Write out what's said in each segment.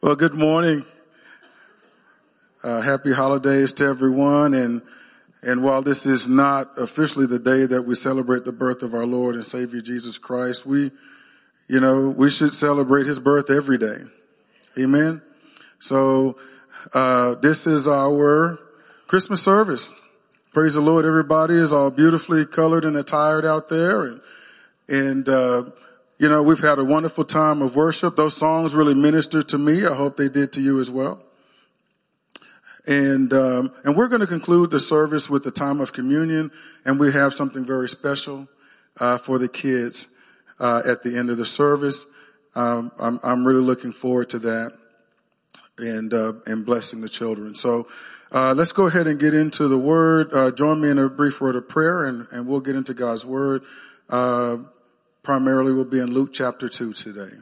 Well, good morning. Uh, happy holidays to everyone. And, and while this is not officially the day that we celebrate the birth of our Lord and Savior Jesus Christ, we, you know, we should celebrate his birth every day. Amen. So, uh, this is our Christmas service. Praise the Lord. Everybody is all beautifully colored and attired out there. And, and, uh, you know, we've had a wonderful time of worship. Those songs really ministered to me. I hope they did to you as well. And um, and we're going to conclude the service with the time of communion, and we have something very special uh, for the kids uh, at the end of the service. Um, I'm I'm really looking forward to that, and uh, and blessing the children. So. Uh, let's go ahead and get into the word. Uh, join me in a brief word of prayer, and, and we'll get into God's word. Primarily will be in Luke chapter 2 today.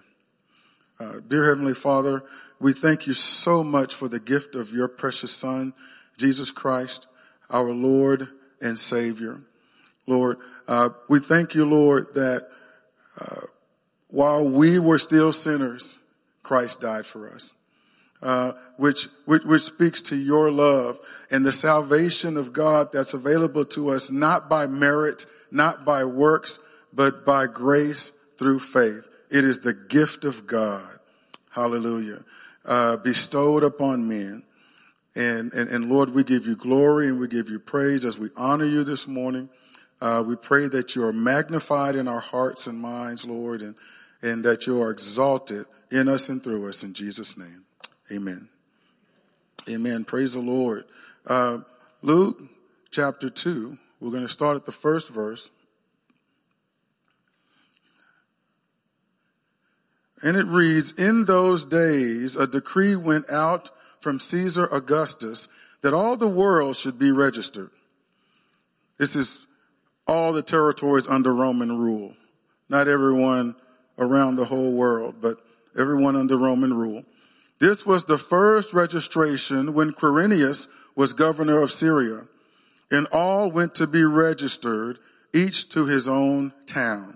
Uh, dear Heavenly Father, we thank you so much for the gift of your precious Son, Jesus Christ, our Lord and Savior. Lord, uh, we thank you, Lord, that uh, while we were still sinners, Christ died for us. Uh, which, which, which speaks to your love and the salvation of God that's available to us not by merit, not by works, but by grace through faith. It is the gift of God. Hallelujah. Uh, bestowed upon men. And, and, and Lord, we give you glory and we give you praise as we honor you this morning. Uh, we pray that you are magnified in our hearts and minds, Lord, and, and that you are exalted in us and through us in Jesus' name. Amen. Amen. Praise the Lord. Uh, Luke chapter 2, we're going to start at the first verse. And it reads, In those days, a decree went out from Caesar Augustus that all the world should be registered. This is all the territories under Roman rule. Not everyone around the whole world, but everyone under Roman rule. This was the first registration when Quirinius was governor of Syria, and all went to be registered, each to his own town.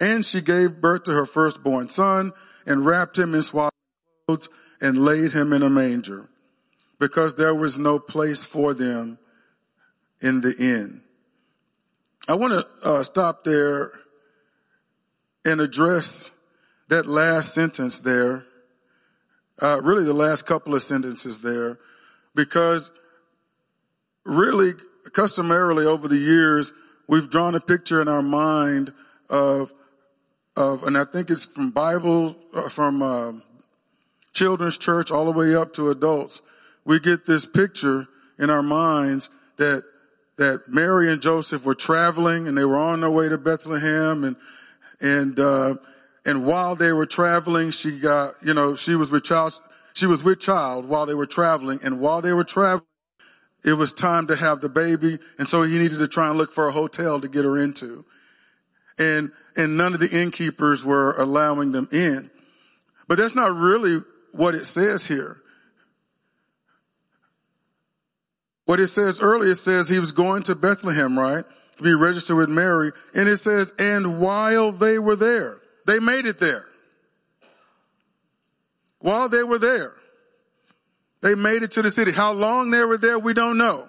and she gave birth to her firstborn son and wrapped him in swaddling clothes and laid him in a manger because there was no place for them in the inn. I want to uh, stop there and address that last sentence there, uh, really the last couple of sentences there, because really customarily over the years, we've drawn a picture in our mind of of, and I think it's from Bible, uh, from uh, children's church all the way up to adults. We get this picture in our minds that that Mary and Joseph were traveling and they were on their way to Bethlehem and and uh, and while they were traveling, she got you know she was with child she was with child while they were traveling and while they were traveling, it was time to have the baby and so he needed to try and look for a hotel to get her into, and and none of the innkeepers were allowing them in. But that's not really what it says here. What it says earlier, it says he was going to Bethlehem, right? To be registered with Mary. And it says, and while they were there, they made it there. While they were there, they made it to the city. How long they were there, we don't know.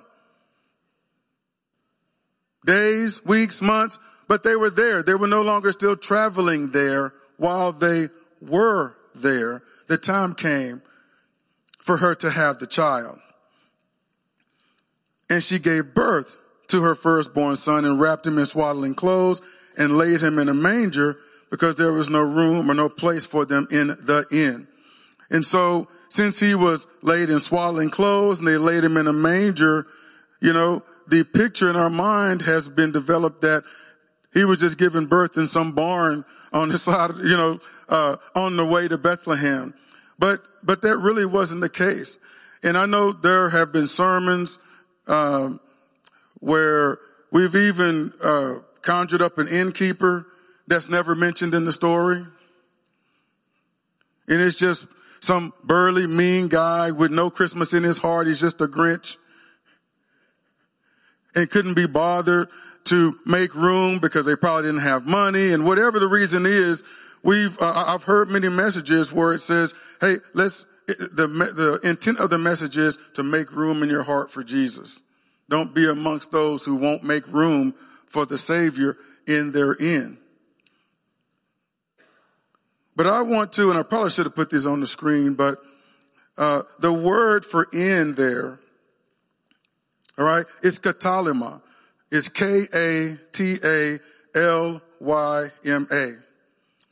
Days, weeks, months, but they were there. They were no longer still traveling there while they were there. The time came for her to have the child. And she gave birth to her firstborn son and wrapped him in swaddling clothes and laid him in a manger because there was no room or no place for them in the inn. And so since he was laid in swaddling clothes and they laid him in a manger, you know, the picture in our mind has been developed that he was just giving birth in some barn on the side, you know, uh, on the way to Bethlehem. But, but that really wasn't the case. And I know there have been sermons, um, where we've even, uh, conjured up an innkeeper that's never mentioned in the story. And it's just some burly, mean guy with no Christmas in his heart. He's just a Grinch and couldn't be bothered to make room because they probably didn't have money and whatever the reason is, we've, uh, I've heard many messages where it says, hey, let's, the, the intent of the message is to make room in your heart for Jesus. Don't be amongst those who won't make room for the Savior in their end. But I want to, and I probably should have put these on the screen, but uh, the word for "inn" there, all right, it's katalima. It's K A T A L Y M A.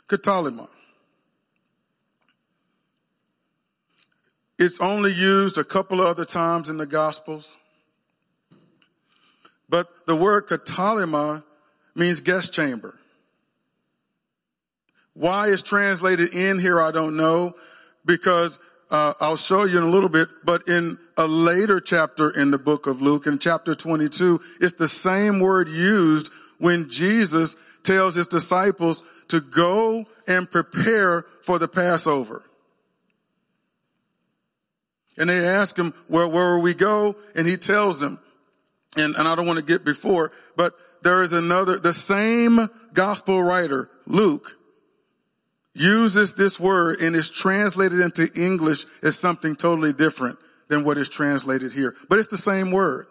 Katalima. It's only used a couple of other times in the Gospels. But the word katalima means guest chamber. Why it's translated in here, I don't know, because uh, I'll show you in a little bit, but in a later chapter in the book of Luke, in chapter 22, it's the same word used when Jesus tells his disciples to go and prepare for the Passover. And they ask him, well, where will we go? And he tells them, and, and I don't want to get before, but there is another, the same gospel writer, Luke, uses this word and is translated into English as something totally different than what is translated here. But it's the same word.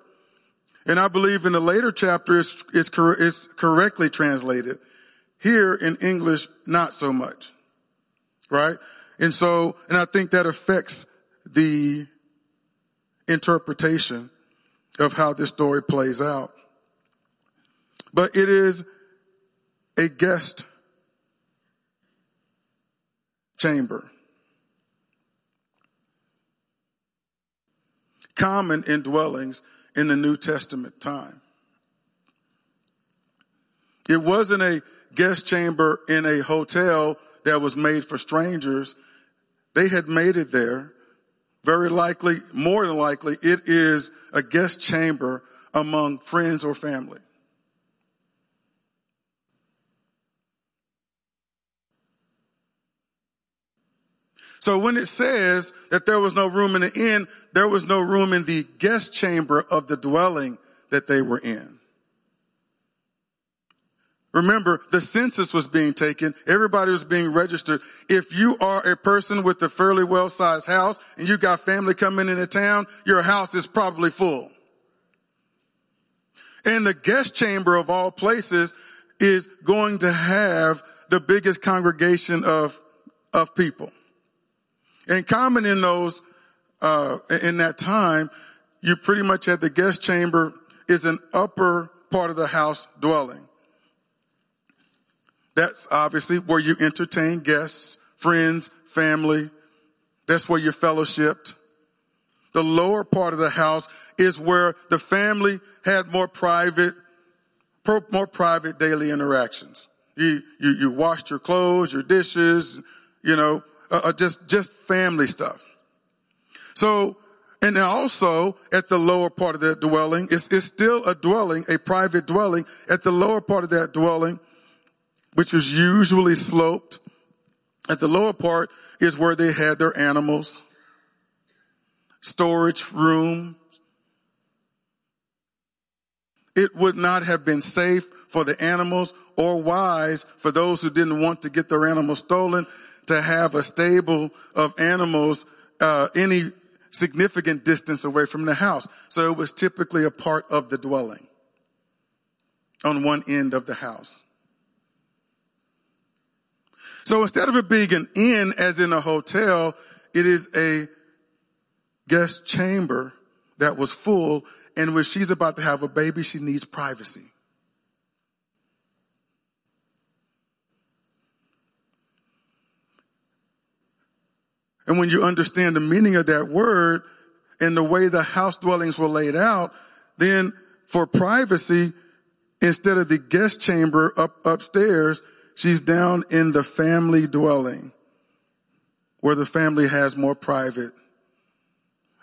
And I believe in the later chapter it's, it's, cor- it's correctly translated. Here in English, not so much. Right? And so, and I think that affects the interpretation of how this story plays out. But it is a guest chamber. Common in dwellings in the New Testament time. It wasn't a guest chamber in a hotel that was made for strangers. They had made it there. Very likely, more than likely, it is a guest chamber among friends or family. So when it says that there was no room in the inn, there was no room in the guest chamber of the dwelling that they were in. Remember, the census was being taken. Everybody was being registered. If you are a person with a fairly well-sized house and you got family coming into town, your house is probably full. And the guest chamber of all places is going to have the biggest congregation of, of people. And common in those, uh, in that time, you pretty much had the guest chamber is an upper part of the house dwelling. That's obviously where you entertain guests, friends, family. That's where you're fellowshipped. The lower part of the house is where the family had more private, more private daily interactions. You, you, you washed your clothes, your dishes, you know, uh, uh, just, just family stuff. So, and also at the lower part of that dwelling, it's, it's still a dwelling, a private dwelling. At the lower part of that dwelling, which was usually sloped, at the lower part is where they had their animals, storage room. It would not have been safe for the animals or wise for those who didn't want to get their animals stolen to have a stable of animals uh, any significant distance away from the house. So it was typically a part of the dwelling on one end of the house. So instead of it being an inn as in a hotel, it is a guest chamber that was full and when she's about to have a baby, she needs privacy. And when you understand the meaning of that word and the way the house dwellings were laid out, then for privacy, instead of the guest chamber up upstairs, she's down in the family dwelling where the family has more private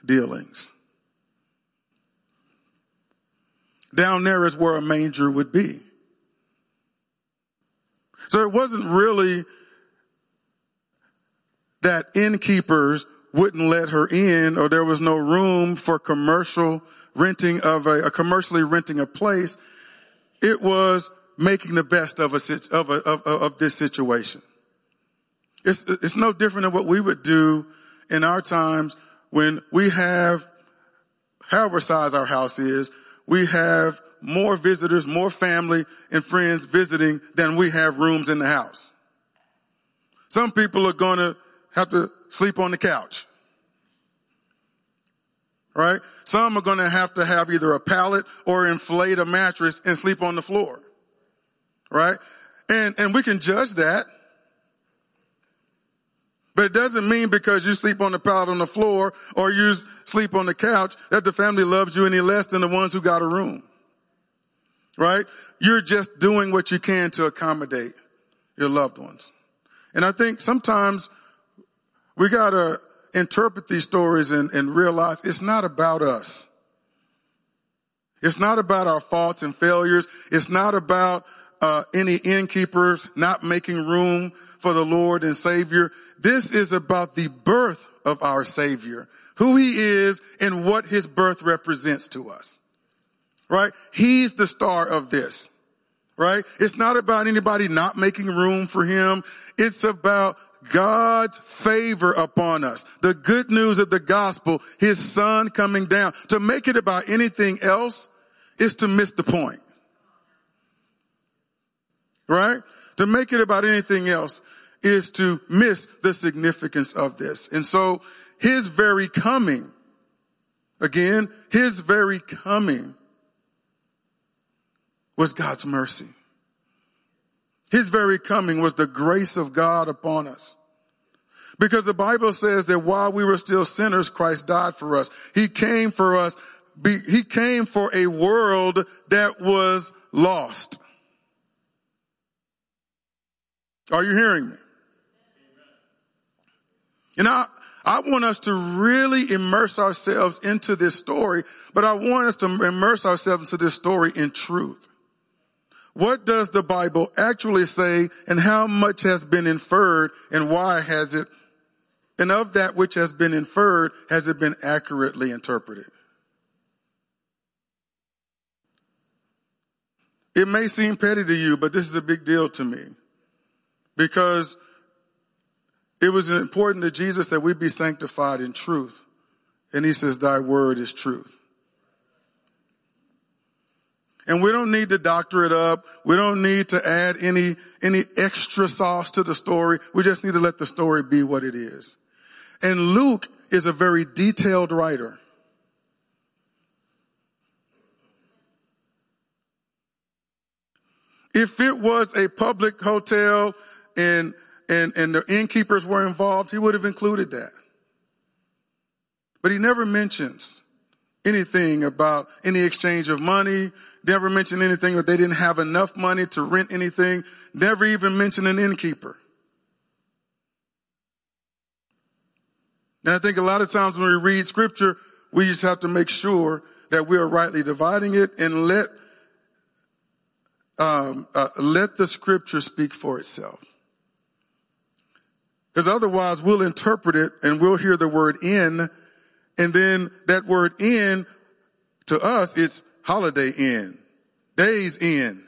dealings. Down there is where a manger would be. So it wasn't really that innkeepers wouldn't let her in or there was no room for commercial renting of a, a commercially renting a place. It was making the best of a, of, a, of, of this situation. It's, it's no different than what we would do in our times when we have, however size our house is, we have more visitors, more family and friends visiting than we have rooms in the house. Some people are going to have to sleep on the couch. Right? Some are going to have to have either a pallet or inflate a mattress and sleep on the floor. Right? And, and we can judge that. But it doesn't mean because you sleep on the pallet on the floor or you sleep on the couch that the family loves you any less than the ones who got a room. Right? You're just doing what you can to accommodate your loved ones. And I think sometimes we gotta interpret these stories and, and realize it's not about us. It's not about our faults and failures. It's not about uh, any innkeepers not making room for the Lord and Savior. This is about the birth of our Savior, who He is and what His birth represents to us. Right? He's the star of this. Right? It's not about anybody not making room for Him. It's about God's favor upon us. The good news of the gospel, his son coming down. To make it about anything else is to miss the point. Right? To make it about anything else is to miss the significance of this. And so his very coming, again, his very coming was God's mercy. His very coming was the grace of God upon us. Because the Bible says that while we were still sinners, Christ died for us. He came for us. He came for a world that was lost. Are you hearing me? And I, I want us to really immerse ourselves into this story, but I want us to immerse ourselves into this story in truth. What does the Bible actually say and how much has been inferred and why has it, and of that which has been inferred, has it been accurately interpreted? It may seem petty to you, but this is a big deal to me because it was important to Jesus that we be sanctified in truth. And he says, thy word is truth. And we don't need to doctor it up. We don't need to add any, any extra sauce to the story. We just need to let the story be what it is. And Luke is a very detailed writer. If it was a public hotel and, and, and the innkeepers were involved, he would have included that. But he never mentions anything about any exchange of money, never mentioned anything that they didn't have enough money to rent anything, never even mentioned an innkeeper. And I think a lot of times when we read scripture, we just have to make sure that we are rightly dividing it and let um, uh, let the scripture speak for itself. Because otherwise, we'll interpret it and we'll hear the word inn, and then that word inn to us, it's Holiday Inn, Days Inn,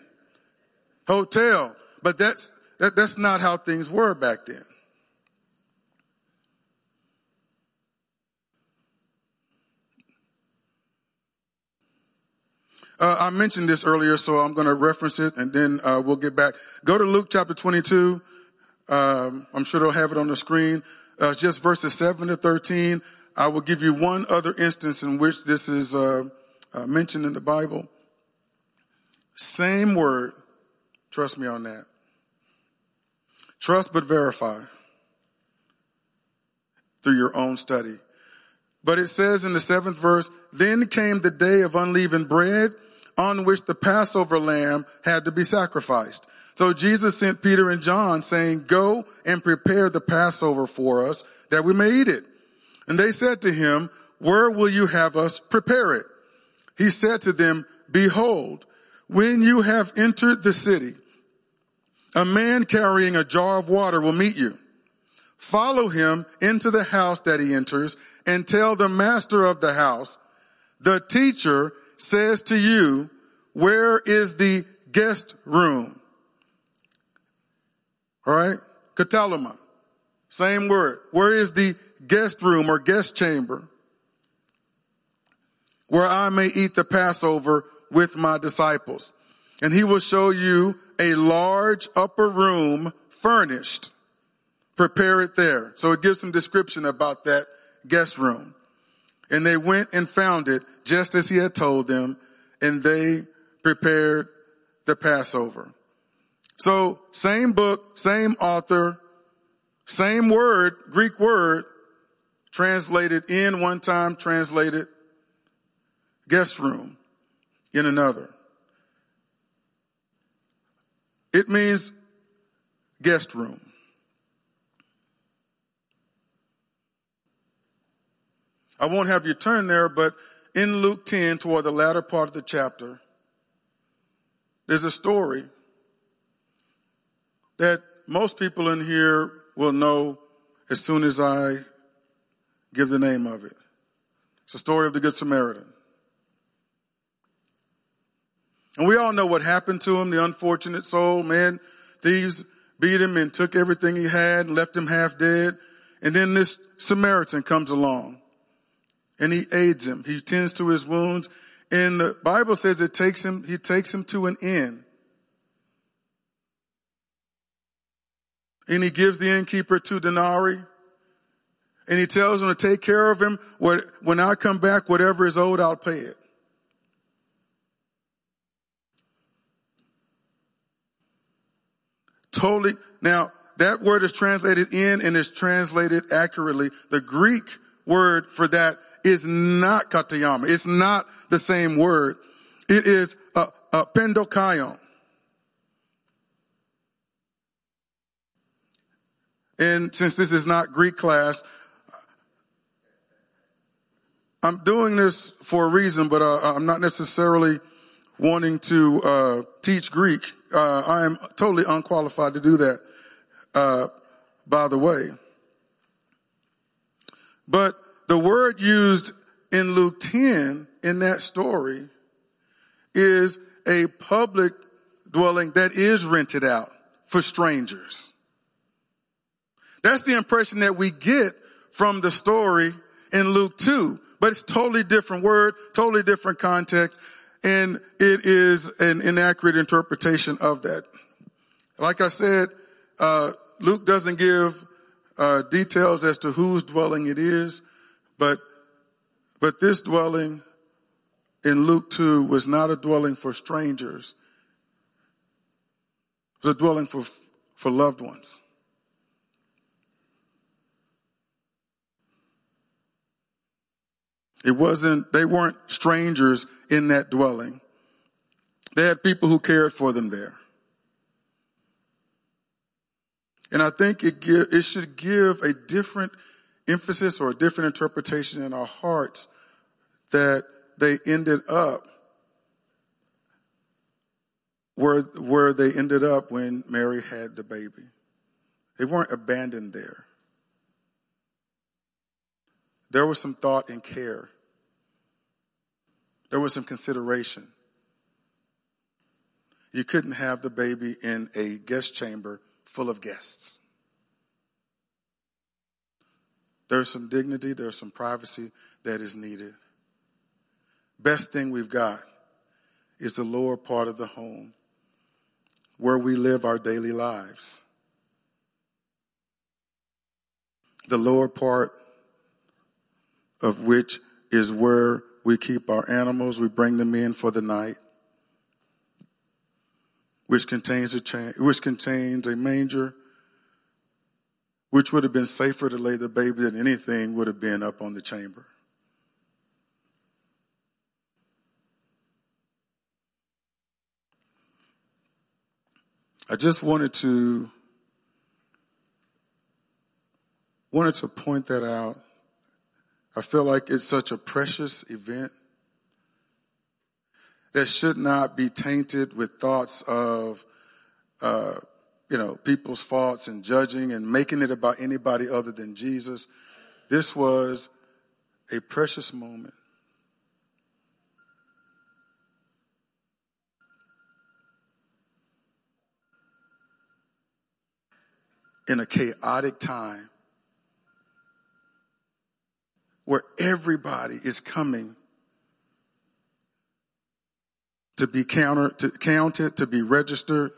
Hotel. But that's, that, that's not how things were back then. Uh, I mentioned this earlier, so I'm going to reference it and then uh, we'll get back. Go to Luke chapter 22. Um, I'm sure they'll have it on the screen. Uh, just verses 7 to 13. I will give you one other instance in which this is uh, mentioned in the Bible. Same word. Trust me on that. Trust but verify through your own study. But it says in the seventh verse, then came the day of unleavened bread on which the Passover lamb had to be sacrificed. So Jesus sent Peter and John saying, go and prepare the Passover for us that we may eat it. And they said to him, where will you have us prepare it? He said to them, behold, when you have entered the city, a man carrying a jar of water will meet you. Follow him into the house that he enters and tell the master of the house, the teacher says to you, where is the guest room? All right. Kataluma. Same word. Where is the guest room or guest chamber where I may eat the Passover with my disciples? And he will show you a large upper room furnished. Prepare it there. So it gives some description about that guest room. And they went and found it just as he had told them and they prepared the Passover. So same book, same author, same word, Greek word, translated in one time, translated guest room in another. It means guest room. I won't have you turn there, but in Luke 10, toward the latter part of the chapter, there's a story that most people in here will know as soon as I give the name of it. It's the story of the Good Samaritan. And we all know what happened to him, the unfortunate soul, man. Thieves beat him and took everything he had and left him half dead. And then this Samaritan comes along and he aids him. He tends to his wounds. And the Bible says it takes him, he takes him to an inn. And he gives the innkeeper two denarii. And he tells him to take care of him. When I come back, whatever is owed, I'll pay it. Totally. Now, that word is translated inn and is translated accurately. The Greek word for that is not katalima. It's not the same word. It is a, a pendokion. And since this is not Greek class, I'm doing this for a reason, but uh, I'm not necessarily wanting to uh, teach Greek. Uh, I am totally unqualified to do that, uh, by the way. But the word used in Luke 10 in that story is a public dwelling that is rented out for strangers. That's the impression that we get from the story in Luke 2, but it's totally different word, totally different context, and it is an inaccurate interpretation of that. Like I said, uh, Luke doesn't give uh, details as to whose dwelling it is, but but this dwelling in Luke 2 was not a dwelling for strangers. It was a dwelling for, for loved ones. It wasn't, they weren't strangers in that dwelling. They had people who cared for them there. And I think it, give, it should give a different emphasis or a different interpretation in our hearts that they ended up where, where they ended up when Mary had the baby. They weren't abandoned there. There was some thought and care there was some consideration. You couldn't have the baby in a guest chamber full of guests. There's some dignity, there's some privacy that is needed. Best thing we've got is the lower part of the home where we live our daily lives. The lower part of which is where we keep our animals, we bring them in for the night, which contains a cha- which contains a manger, which would have been safer to lay the baby than anything would have been up on the chamber. I just wanted to wanted to point that out. I feel like it's such a precious event that should not be tainted with thoughts of, uh, you know, people's faults and judging and making it about anybody other than Jesus. This was a precious moment. In a chaotic time where everybody is coming to be counter, to counted, to be registered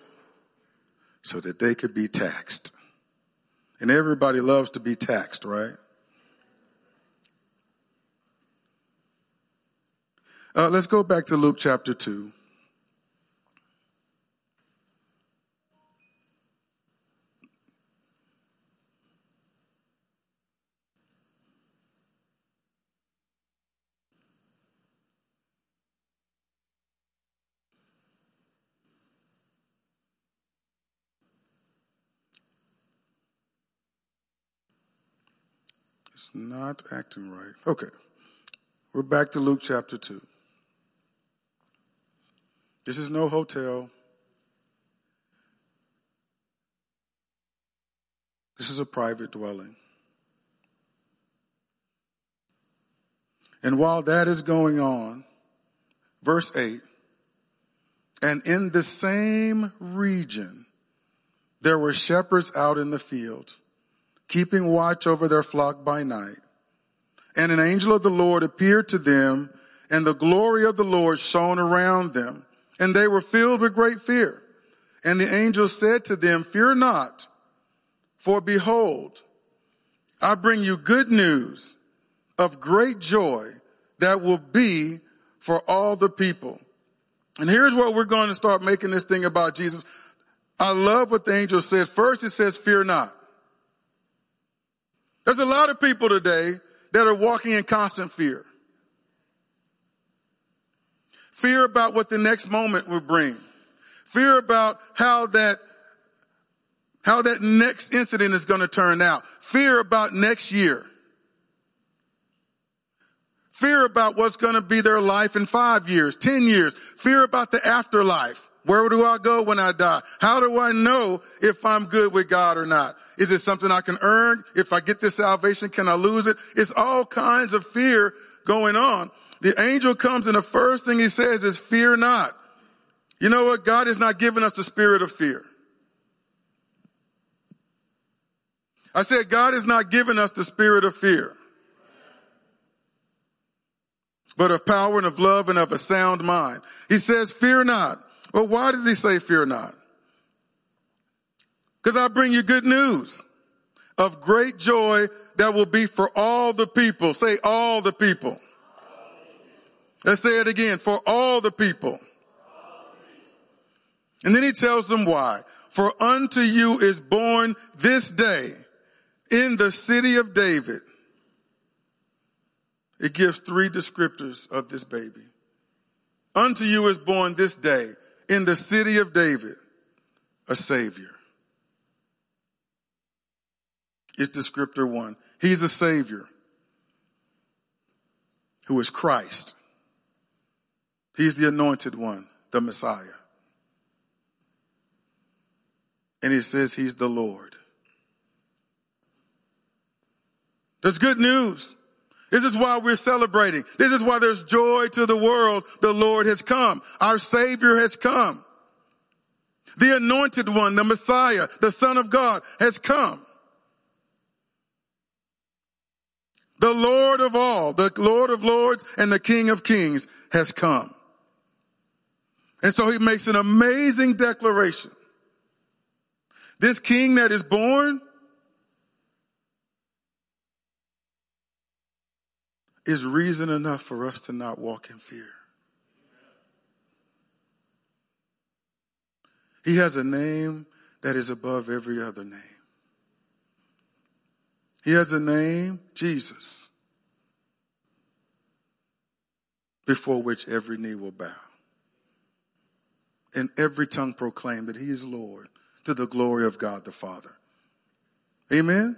so that they could be taxed. And everybody loves to be taxed, right? Uh, let's go back to Luke chapter 2. Not acting right. Okay. We're back to Luke chapter 2. This is no hotel. This is a private dwelling. And while that is going on, verse 8, and in the same region, there were shepherds out in the field, keeping watch over their flock by night. And an angel of the Lord appeared to them, and the glory of the Lord shone around them and they were filled with great fear. And the angel said to them, fear not, for behold, I bring you good news of great joy that will be for all the people. And here's where we're going to start making this thing about Jesus. I love what the angel said. First, it says, fear not. There's a lot of people today that are walking in constant fear. Fear about what the next moment will bring. Fear about how that, how that next incident is going to turn out. Fear about next year. Fear about what's going to be their life in five years, ten years. Fear about the afterlife. Where do I go when I die? How do I know if I'm good with God or not? Is it something I can earn? If I get this salvation, can I lose it? It's all kinds of fear going on. The angel comes and the first thing he says is fear not. You know what? God has not given us the spirit of fear. I said God has not given us the spirit of fear, but of power and of love and of a sound mind. He says fear not. Well, why does he say fear not? Because I bring you good news of great joy that will be for all the people. Say all the people. Let's say it again, for all the people. And then he tells them why. For unto you is born this day in the city of David. It gives three descriptors of this baby. Unto you is born this day in the city of David a savior. It's descriptor one. He's a savior who is Christ. He's the anointed one, the Messiah. And he says he's the Lord. There's good news. This is why we're celebrating. This is why there's joy to the world. The Lord has come. Our Savior has come. The anointed one, the Messiah, the Son of God has come. The Lord of all, the Lord of lords and the King of kings has come. And so he makes an amazing declaration. This king that is born is reason enough for us to not walk in fear. He has a name that is above every other name. He has a name, Jesus, before which every knee will bow and every tongue proclaim that he is Lord to the glory of God the Father. Amen?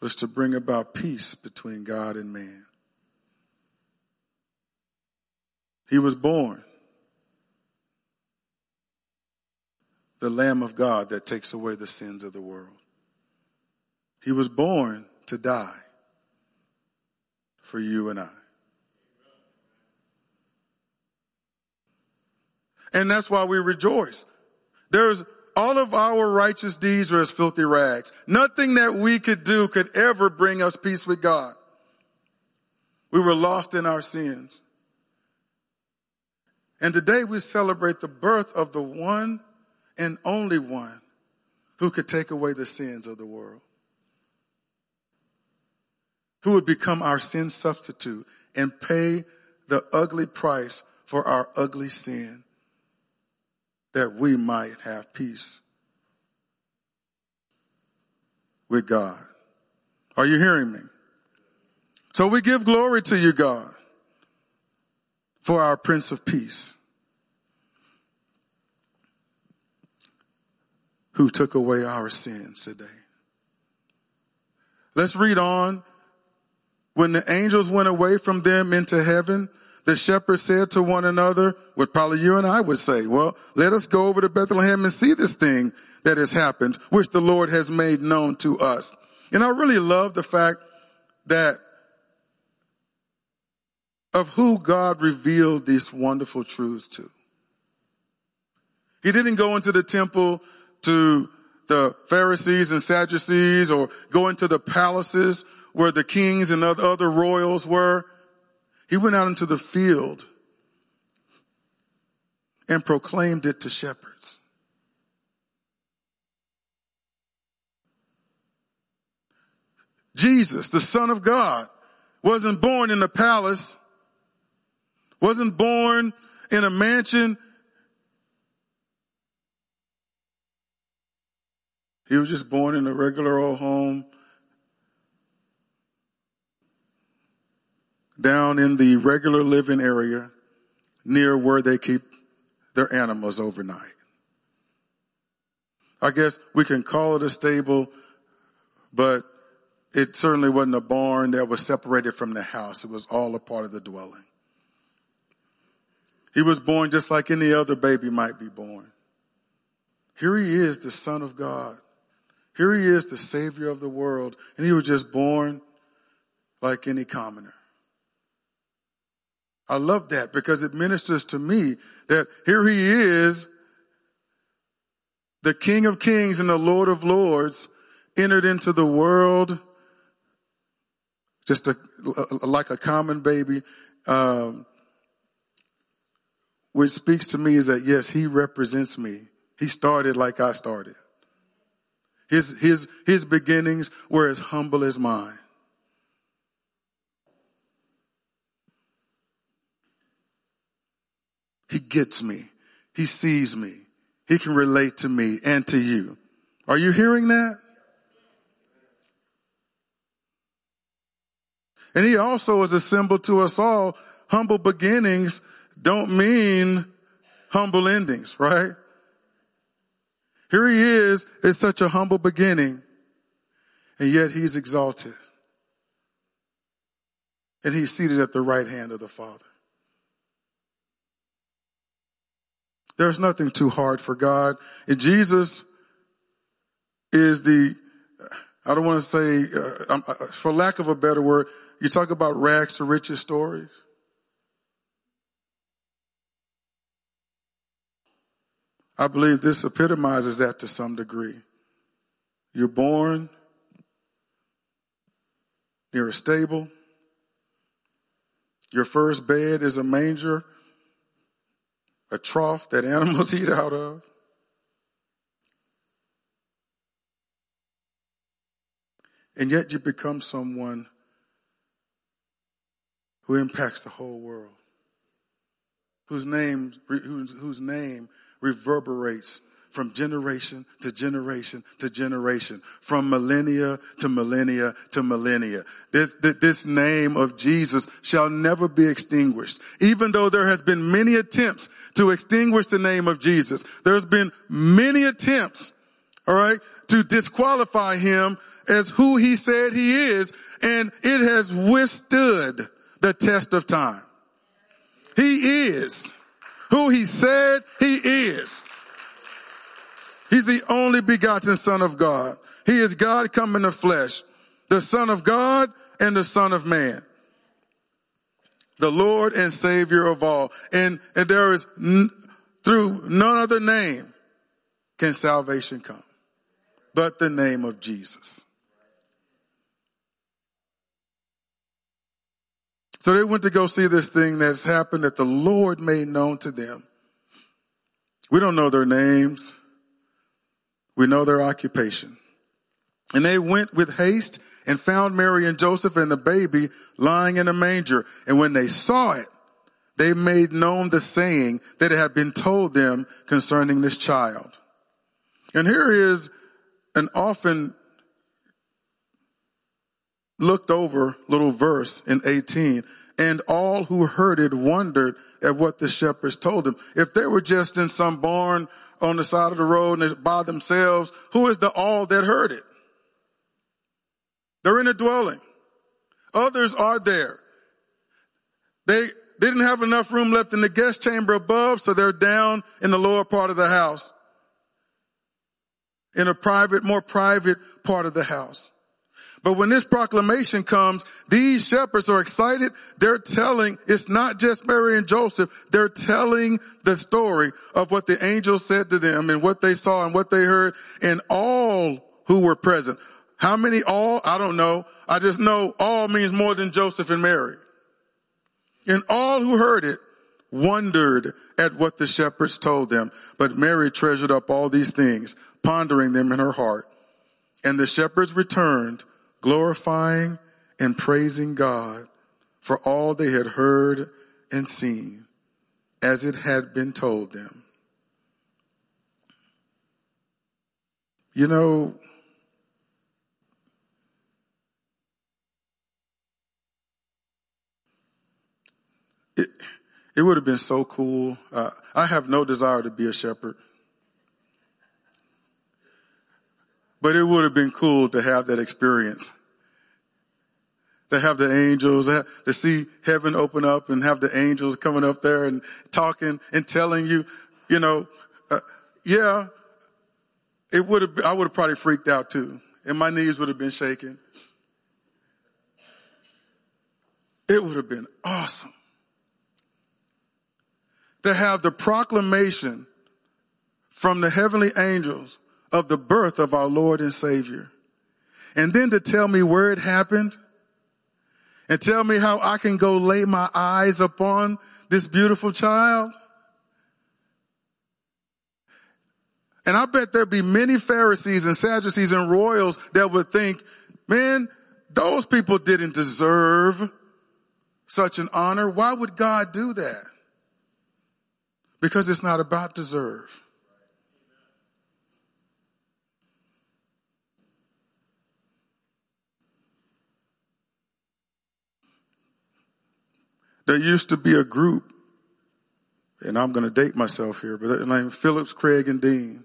was to bring about peace between God and man. He was born the Lamb of God that takes away the sins of the world. He was born to die for you and I. And that's why we rejoice. There's all of our righteous deeds are as filthy rags. Nothing that we could do could ever bring us peace with God. We were lost in our sins. And today we celebrate the birth of the one and only one who could take away the sins of the world. Who would become our sin substitute and pay the ugly price for our ugly sin that we might have peace with God. Are you hearing me? So we give glory to you, God, for our Prince of Peace. who took away our sins today. Let's read on. When the angels went away from them into heaven, the shepherds said to one another, what probably you and I would say, well, let us go over to Bethlehem and see this thing that has happened, which the Lord has made known to us. And I really love the fact that of who God revealed these wonderful truths to. He didn't go into the temple to the Pharisees and Sadducees or going to the palaces where the kings and other royals were. He went out into the field and proclaimed it to shepherds. Jesus, the son of God, wasn't born in a palace, wasn't born in a mansion. He was just born in a regular old home down in the regular living area near where they keep their animals overnight. I guess we can call it a stable, but it certainly wasn't a barn that was separated from the house. It was all a part of the dwelling. He was born just like any other baby might be born. Here he is, the son of God. Here he is, the savior of the world, and he was just born like any commoner. I love that because it ministers to me that here he is, the King of Kings and the Lord of Lords, entered into the world just a, like a common baby. Um, which speaks to me is that yes, he represents me. He started like I started. His, his, his beginnings were as humble as mine. He gets me. He sees me. He can relate to me and to you. Are you hearing that? And he also is a symbol to us all. Humble beginnings don't mean humble endings, right? Here he is at such a humble beginning, and yet he's exalted. And he's seated at the right hand of the Father. There's nothing too hard for God. And Jesus is the, I don't want to say, uh, um, uh, for lack of a better word, you talk about rags to riches stories. I believe this epitomizes that to some degree. You're born near a stable. Your first bed is a manger, a trough that animals eat out of. And yet you become someone who impacts the whole world, whose name, whose, whose name reverberates from generation to generation to generation, from millennia to millennia to millennia. This, this name of Jesus shall never be extinguished. Even though there has been many attempts to extinguish the name of Jesus, there's been many attempts, all right, to disqualify him as who he said he is, and it has withstood the test of time. He is who he said he is. He's the only begotten son of God. He is God come in the flesh, the son of God and the son of man. The Lord and savior of all. And, and there is n- through none other name can salvation come but the name of Jesus. So they went to go see this thing that's happened that the Lord made known to them. We don't know their names. We know their occupation. And they went with haste and found Mary and Joseph and the baby lying in a manger. And when they saw it, they made known the saying that had been told them concerning this child. And here is an often looked over little verse in 18 and all who heard it wondered at what the shepherds told them. If they were just in some barn on the side of the road and by themselves, who is the all that heard it? They're in a dwelling. Others are there. They didn't have enough room left in the guest chamber above, so they're down in the lower part of the house. In a private, more private part of the house. But when this proclamation comes, these shepherds are excited. They're telling, it's not just Mary and Joseph. They're telling the story of what the angel said to them and what they saw and what they heard and all who were present. How many all? I don't know. I just know all means more than Joseph and Mary. And all who heard it wondered at what the shepherds told them. But Mary treasured up all these things, pondering them in her heart. And the shepherds returned glorifying and praising God for all they had heard and seen as it had been told them. You know, it, it would have been so cool. Uh, I have no desire to be a shepherd. But it would have been cool to have that experience. To have the angels, to see heaven open up and have the angels coming up there and talking and telling you, you know, uh, yeah, it would have, I would have probably freaked out too. And my knees would have been shaking. It would have been awesome to have the proclamation from the heavenly angels of the birth of our Lord and Savior. And then to tell me where it happened and tell me how I can go lay my eyes upon this beautiful child. And I bet there'd be many Pharisees and Sadducees and royals that would think, man, those people didn't deserve such an honor. Why would God do that? Because it's not about deserve. There used to be a group, and I'm going to date myself here, but named Phillips, Craig, and Dean.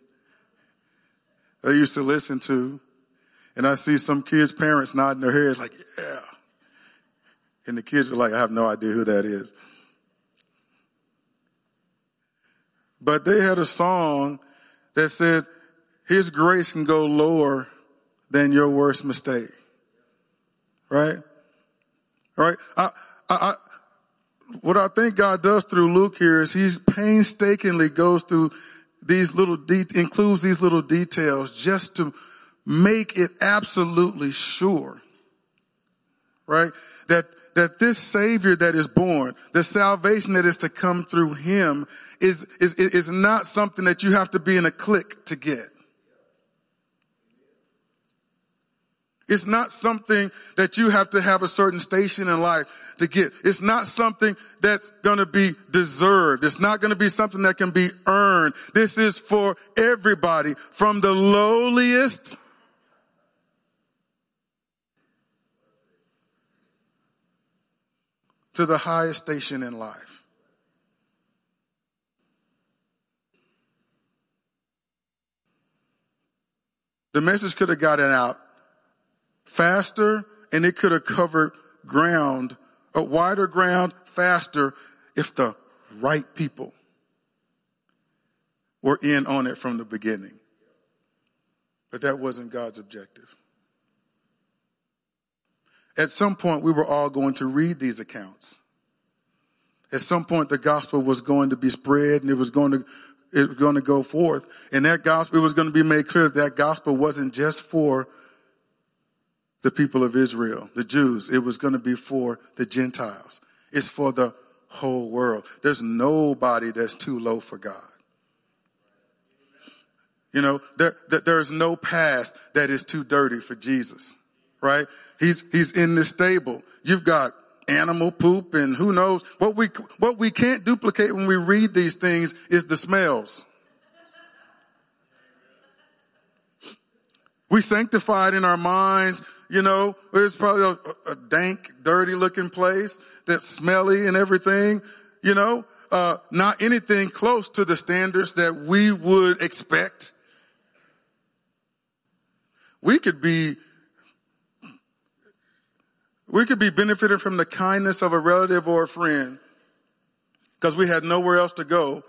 I used to listen to, and I see some kids' parents nodding their heads like, yeah. And the kids were like, I have no idea who that is. But they had a song that said, His grace can go lower than your worst mistake. Right? Right? I, I, what I think God does through Luke here is he's painstakingly goes through these little de- includes these little details just to make it absolutely sure, right? That, that this savior that is born, the salvation that is to come through him is, is, is not something that you have to be in a clique to get. It's not something that you have to have a certain station in life to get. It's not something that's going to be deserved. It's not going to be something that can be earned. This is for everybody from the lowliest to the highest station in life. The message could have gotten out faster and it could have covered ground, a wider ground faster if the right people were in on it from the beginning. But that wasn't God's objective. At some point, we were all going to read these accounts. At some point, the gospel was going to be spread and it was going to, it was going to go forth. And that gospel, it was going to be made clear that, that gospel wasn't just for the people of Israel, the Jews. It was going to be for the Gentiles. It's for the whole world. There's nobody that's too low for God. You know, there, there's no past that is too dirty for Jesus, right? He's, he's in the stable. You've got animal poop and who knows what we, what we can't duplicate when we read these things is the smells. We sanctified in our minds, you know, it's probably a, a dank, dirty looking place that's smelly and everything, you know, uh, not anything close to the standards that we would expect. We could be we could be benefiting from the kindness of a relative or a friend because we had nowhere else to go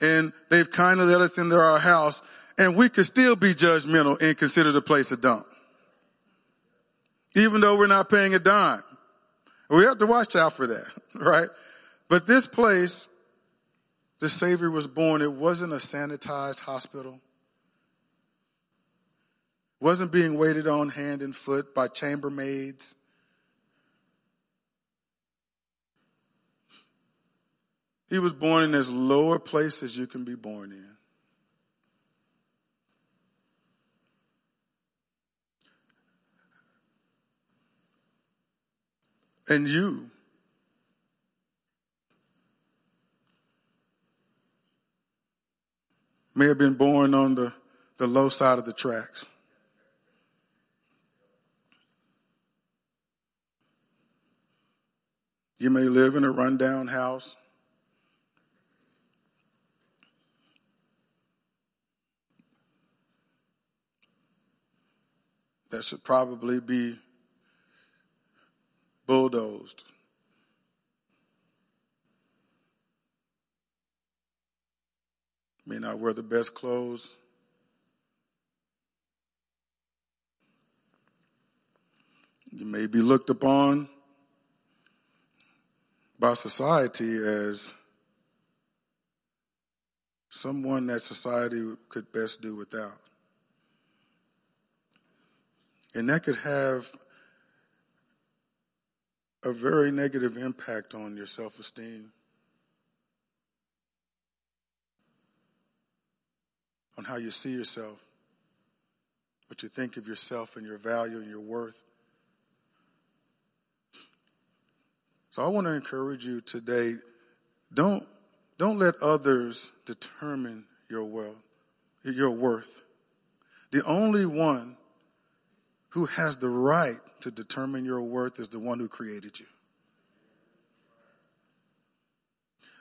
and they've kindly let us into our house and we could still be judgmental and consider the place a dump. Even though we're not paying a dime. We have to watch out for that, right? But this place, the Savior was born, it wasn't a sanitized hospital. It wasn't being waited on hand and foot by chambermaids. He was born in as low a place as you can be born in. And you, may have been born on the, the low side of the tracks. You may live in a rundown house. that should probably be bulldozed. May not wear the best clothes. You may be looked upon by society as someone that society could best do without. And that could have a very negative impact on your self esteem, on how you see yourself, what you think of yourself and your value and your worth. So I want to encourage you today don't, don't let others determine your wealth, your worth. The only one who has the right to determine your worth is the one who created you.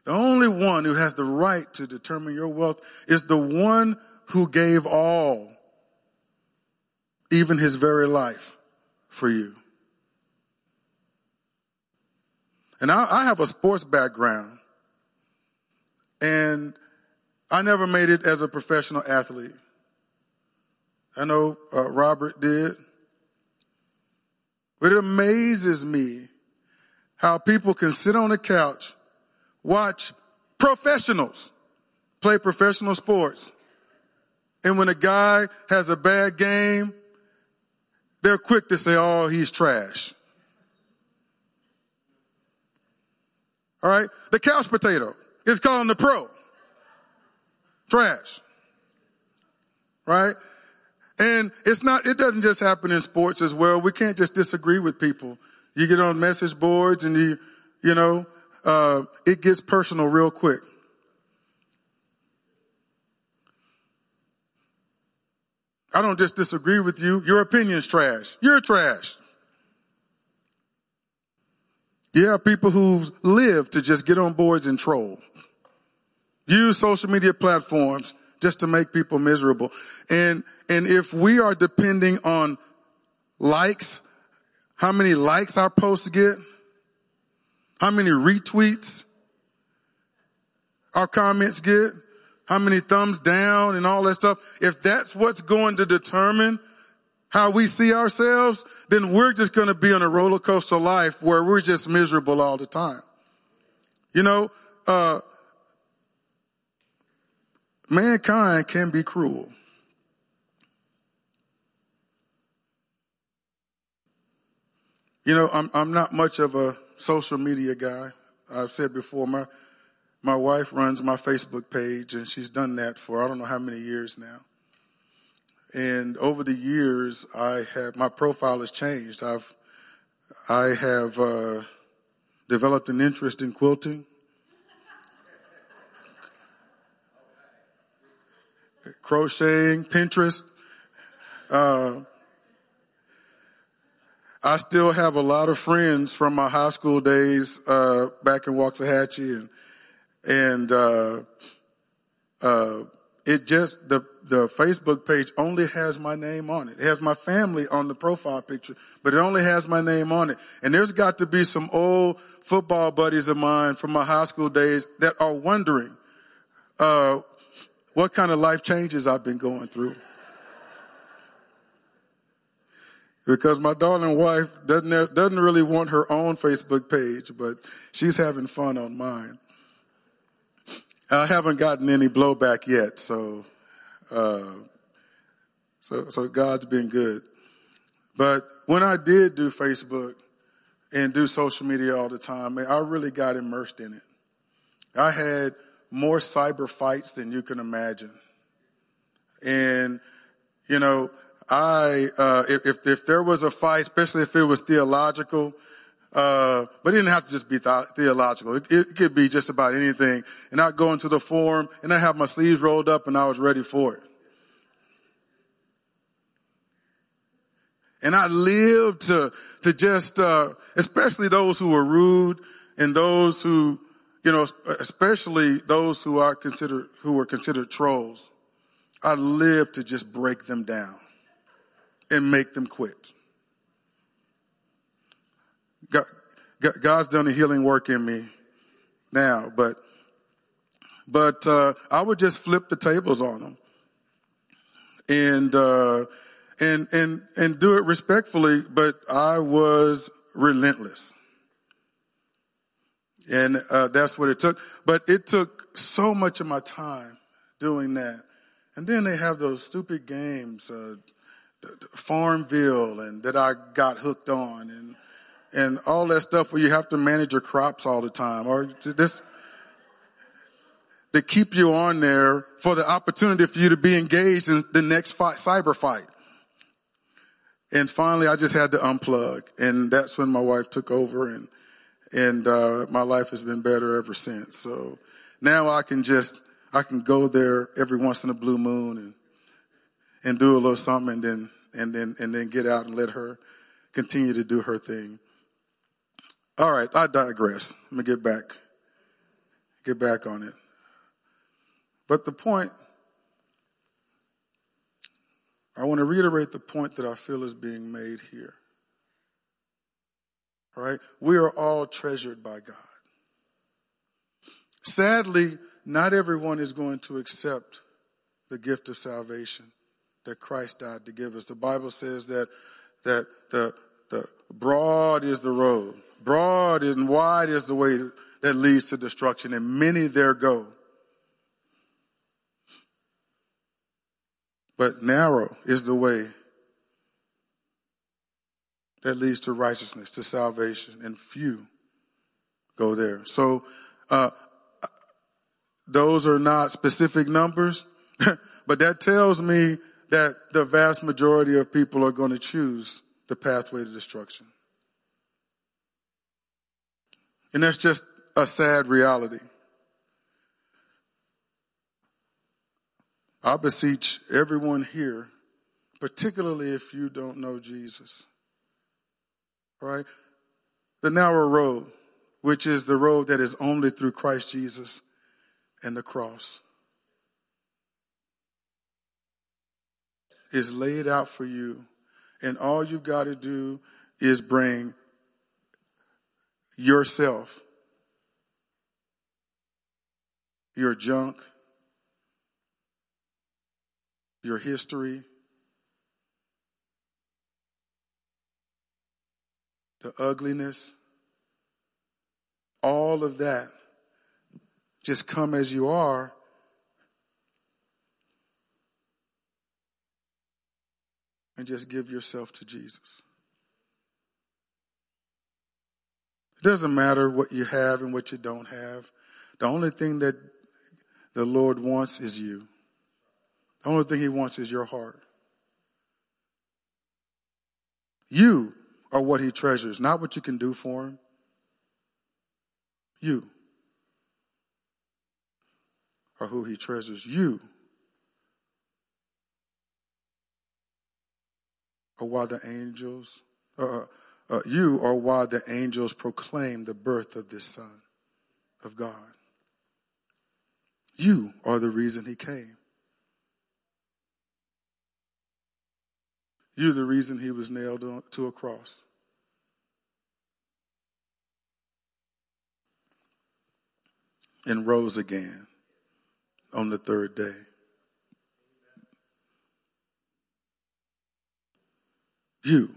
The only one who has the right to determine your wealth is the one who gave all, even his very life, for you. And I, I have a sports background, and I never made it as a professional athlete. I know uh, Robert did. But it amazes me how people can sit on the couch, watch professionals play professional sports. And when a guy has a bad game, they're quick to say, oh, he's trash. All right. The couch potato is calling the pro. Trash. Right. And it's not, it doesn't just happen in sports as well. We can't just disagree with people. You get on message boards and you, you know, uh, it gets personal real quick. I don't just disagree with you. Your opinion's trash. You're trash. You have people who've lived to just get on boards and troll. Use social media platforms just to make people miserable. And, and if we are depending on likes, how many likes our posts get, how many retweets our comments get, how many thumbs down and all that stuff, if that's what's going to determine how we see ourselves, then we're just going to be on a roller coaster life where we're just miserable all the time. You know, uh, mankind can be cruel. You know, I'm, I'm not much of a social media guy. I've said before, my, my wife runs my Facebook page and she's done that for I don't know how many years now. And over the years, I have, my profile has changed. I've, I have, uh, developed an interest in quilting. Crocheting, Pinterest. Uh, I still have a lot of friends from my high school days uh, back in Waxahachie, and and uh, uh, it just the the Facebook page only has my name on it. It has my family on the profile picture, but it only has my name on it. And there's got to be some old football buddies of mine from my high school days that are wondering uh, what kind of life changes I've been going through. Because my darling wife doesn't, doesn't really want her own Facebook page, but she's having fun on mine. I haven't gotten any blowback yet, so, uh, so, so God's been good. But when I did do Facebook and do social media all the time, I really got immersed in it. I had more cyber fights than you can imagine. And, you know, I, uh, if, if there was a fight, especially if it was theological, uh, but it didn't have to just be th- theological. It, it, could be just about anything. And I'd go into the forum and I have my sleeves rolled up and I was ready for it. And I lived to, to just, uh, especially those who were rude and those who you know, especially those who are considered, who were considered trolls, I live to just break them down and make them quit. God, God's done a healing work in me now, but, but, uh, I would just flip the tables on them and, uh, and, and, and do it respectfully, but I was relentless. And uh, that's what it took. But it took so much of my time doing that. And then they have those stupid games, uh, Farmville, and that I got hooked on, and and all that stuff where you have to manage your crops all the time, or this to keep you on there for the opportunity for you to be engaged in the next fight, cyber fight. And finally, I just had to unplug, and that's when my wife took over and and uh, my life has been better ever since. So now I can just I can go there every once in a blue moon and and do a little something, and then and then and then get out and let her continue to do her thing. All right, I digress. Let me get back get back on it. But the point I want to reiterate the point that I feel is being made here. All right? We are all treasured by God. Sadly, not everyone is going to accept the gift of salvation that Christ died to give us. The Bible says that, that the, the broad is the road, broad and wide is the way that leads to destruction, and many there go. But narrow is the way that leads to righteousness, to salvation, and few go there. So, uh, those are not specific numbers, but that tells me that the vast majority of people are going to choose the pathway to destruction. And that's just a sad reality. I beseech everyone here, particularly if you don't know Jesus, right? The narrow road, which is the road that is only through Christ Jesus and the cross, is laid out for you. And all you've got to do is bring yourself, your junk, your history, the ugliness, all of that. Just come as you are. And just give yourself to Jesus. It doesn't matter what you have and what you don't have. The only thing that the Lord wants is you. The only thing He wants is your heart. You are what He treasures, not what you can do for Him. You are who He treasures. You are why the angels, uh, uh, you are why the angels proclaim the birth of this Son of God. You are the reason He came. You're the reason he was nailed to a cross. And rose again on the third day. You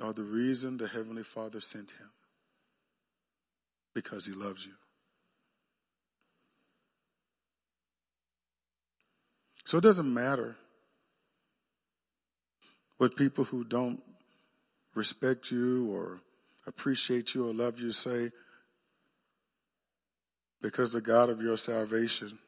are the reason the Heavenly Father sent him because he loves you. So it doesn't matter what people who don't respect you or appreciate you or love you say because the God of your salvation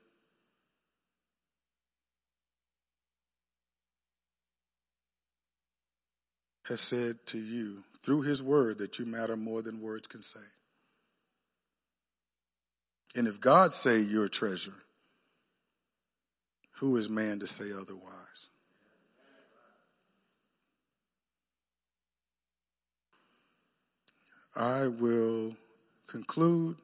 has said to you through his word that you matter more than words can say. And if God say you're a treasure, who is man to say otherwise? I will conclude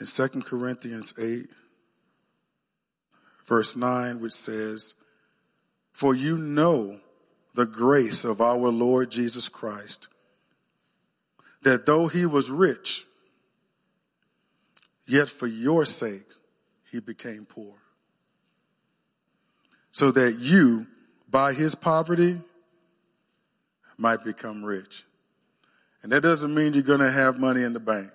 in 2 Corinthians 8, verse 9, which says, For you know the grace of our Lord Jesus Christ, that though he was rich, yet for your sake he became poor, so that you, by his poverty, might become rich. And that doesn't mean you're going to have money in the bank.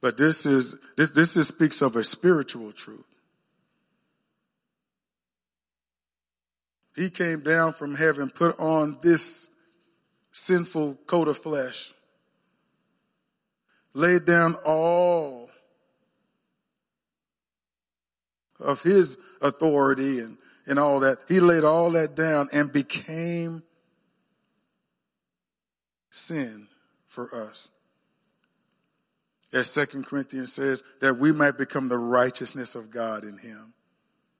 But this is, this, this is, speaks of a spiritual truth. He came down from heaven, put on this sinful coat of flesh, laid down all of his authority and, and all that. He laid all that down and became sin for us. As Second Corinthians says, that we might become the righteousness of God in him.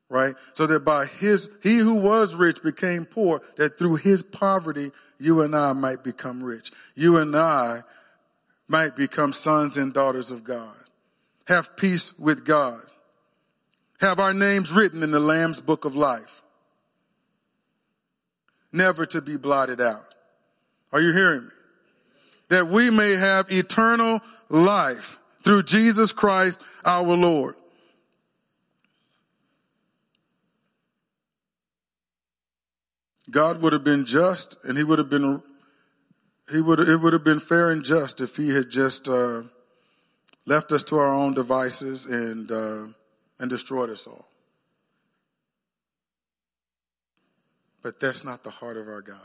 Right? So that by his, he who was rich became poor, that through his poverty, you and I might become rich. You and I might become sons and daughters of God. Have peace with God have our names written in the Lamb's book of life, never to be blotted out. Are you hearing me? That we may have eternal life through Jesus Christ our Lord. God would have been just and he would have been he would it would have been fair and just if he had just uh, left us to our own devices and uh, and destroyed us all. But that's not the heart of our God.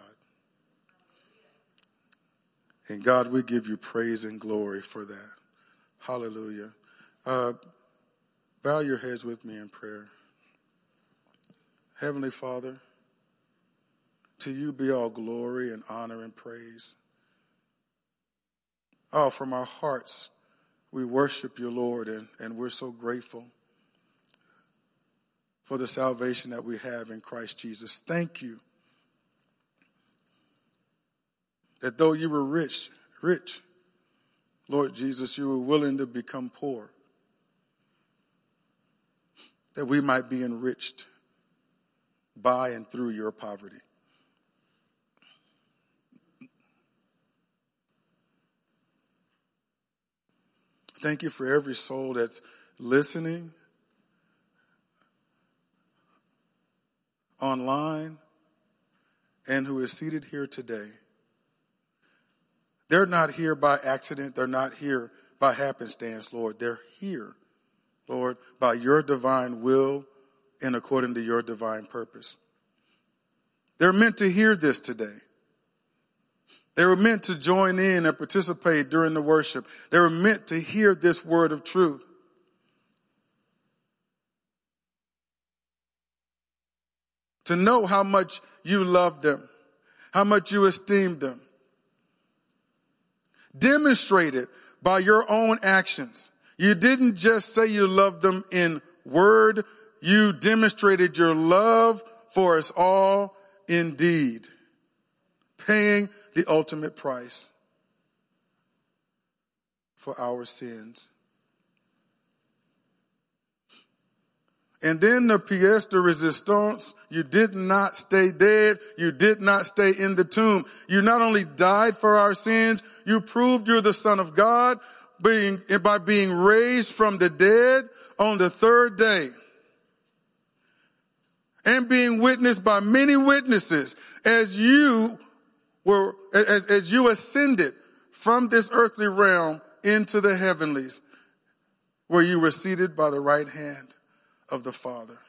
And God, we give you praise and glory for that. Hallelujah. Uh, bow your heads with me in prayer. Heavenly Father, to you be all glory and honor and praise. Oh, from our hearts, we worship you, Lord, and, and we're so grateful for the salvation that we have in Christ Jesus. Thank you that though you were rich, rich, Lord Jesus, you were willing to become poor, that we might be enriched by and through your poverty. Thank you for every soul that's listening online and who is seated here today. They're not here by accident. They're not here by happenstance, Lord. They're here, Lord, by your divine will and according to your divine purpose. They're meant to hear this today. They were meant to join in and participate during the worship. They were meant to hear this word of truth. To know how much you love them, how much you esteem them. Demonstrate it by your own actions. You didn't just say you loved them in word, you demonstrated your love for us all in deed, paying the ultimate price for our sins. And then the pièce de resistance, you did not stay dead. You did not stay in the tomb. You not only died for our sins, you proved you're the son of God being, by being raised from the dead on the third day. And being witnessed by many witnesses as you were, as, as you ascended from this earthly realm into the heavenlies where you were seated by the right hand of the Father.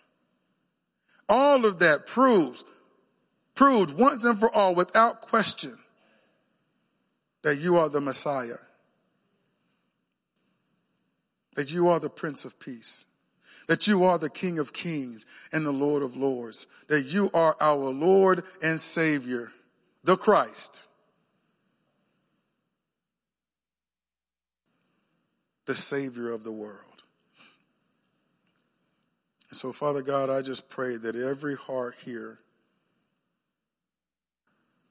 All of that proves, proved once and for all without question that you are the Messiah, that you are the Prince of Peace, that you are the King of Kings and the Lord of Lords, that you are our Lord and Savior, the Christ. The Savior of the world. And so, Father God, I just pray that every heart here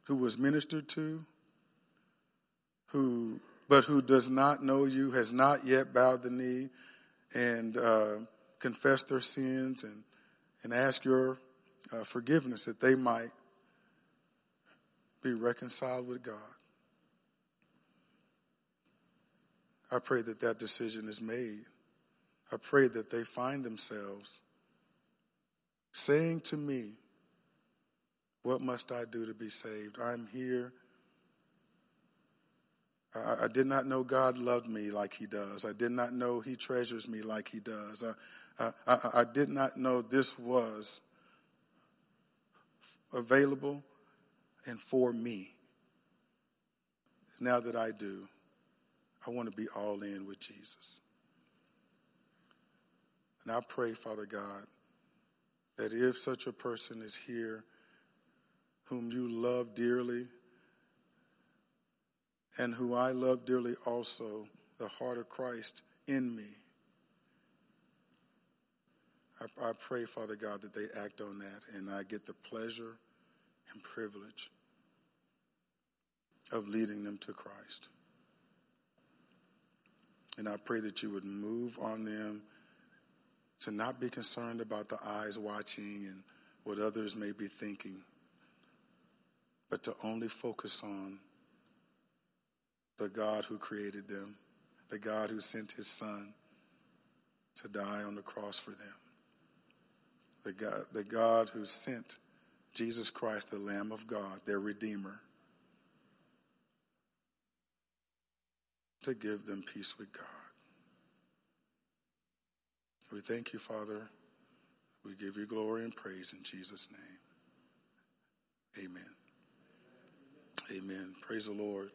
who was ministered to, who but who does not know you, has not yet bowed the knee and uh, confessed their sins and, and ask your uh, forgiveness that they might be reconciled with God. I pray that that decision is made. I pray that they find themselves saying to me, What must I do to be saved? I'm here. I, I, did not know God loved me like He does. I did not know He treasures me like He does. I, I, I did not know this was available and for me. Now that I do, I want to be all in with Jesus. And I pray, Father God, that if such a person is here whom you love dearly and who I love dearly also, the heart of Christ in me, I, I pray, Father God, that they act on that and I get the pleasure and privilege of leading them to Christ. And I pray that you would move on them to not be concerned about the eyes watching and what others may be thinking, but to only focus on the God who created them, the God who sent his son to die on the cross for them, the God, the God who sent Jesus Christ, the Lamb of God, their Redeemer, to give them peace with God. We thank you, Father. We give you glory and praise in Jesus' name. Amen. Amen. Praise the Lord.